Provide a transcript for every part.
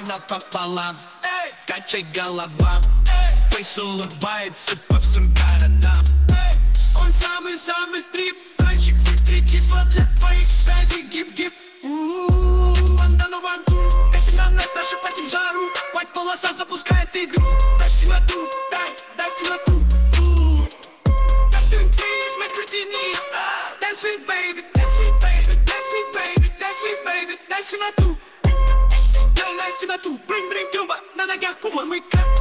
кровь напополам Эй, качай голова. Эй, Фейс улыбается по всем городам. Эй, Он самый-самый трип Танчик в три числа для твоих связей. Гип-гип Вандану ванту Эти на нас наши потим жару. White полоса запускает игру. Дай в темноту, дай, дай в темноту. У-у-у. Captain Freeze, Metro Denise Dance with baby, dance with baby, dance with baby, dance with baby, dance в темноту Дай лайф в темноту, брынь-брынь труба На ногах пума, мы как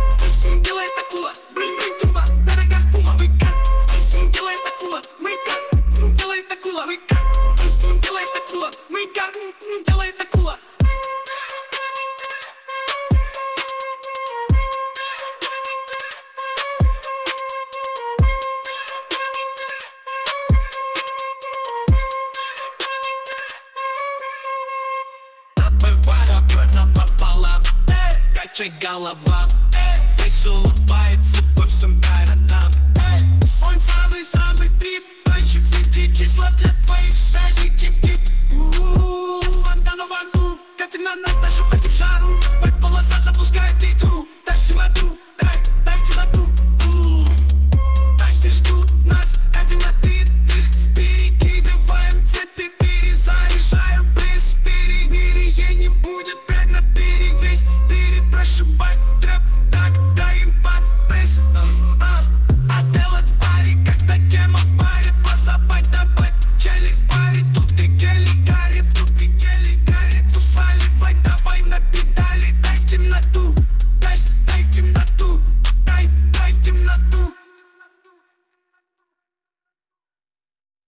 Качай голова. Эй, Фейс улыбается по всем городам. Эй, Он самый-самый трип Танчик выпьет числа для твоих связей Тип-тип У-у-у, Вандану ванту Катя на нас, нашу потим жару. Пять полоса запускает игру. Дай в темноту, somebody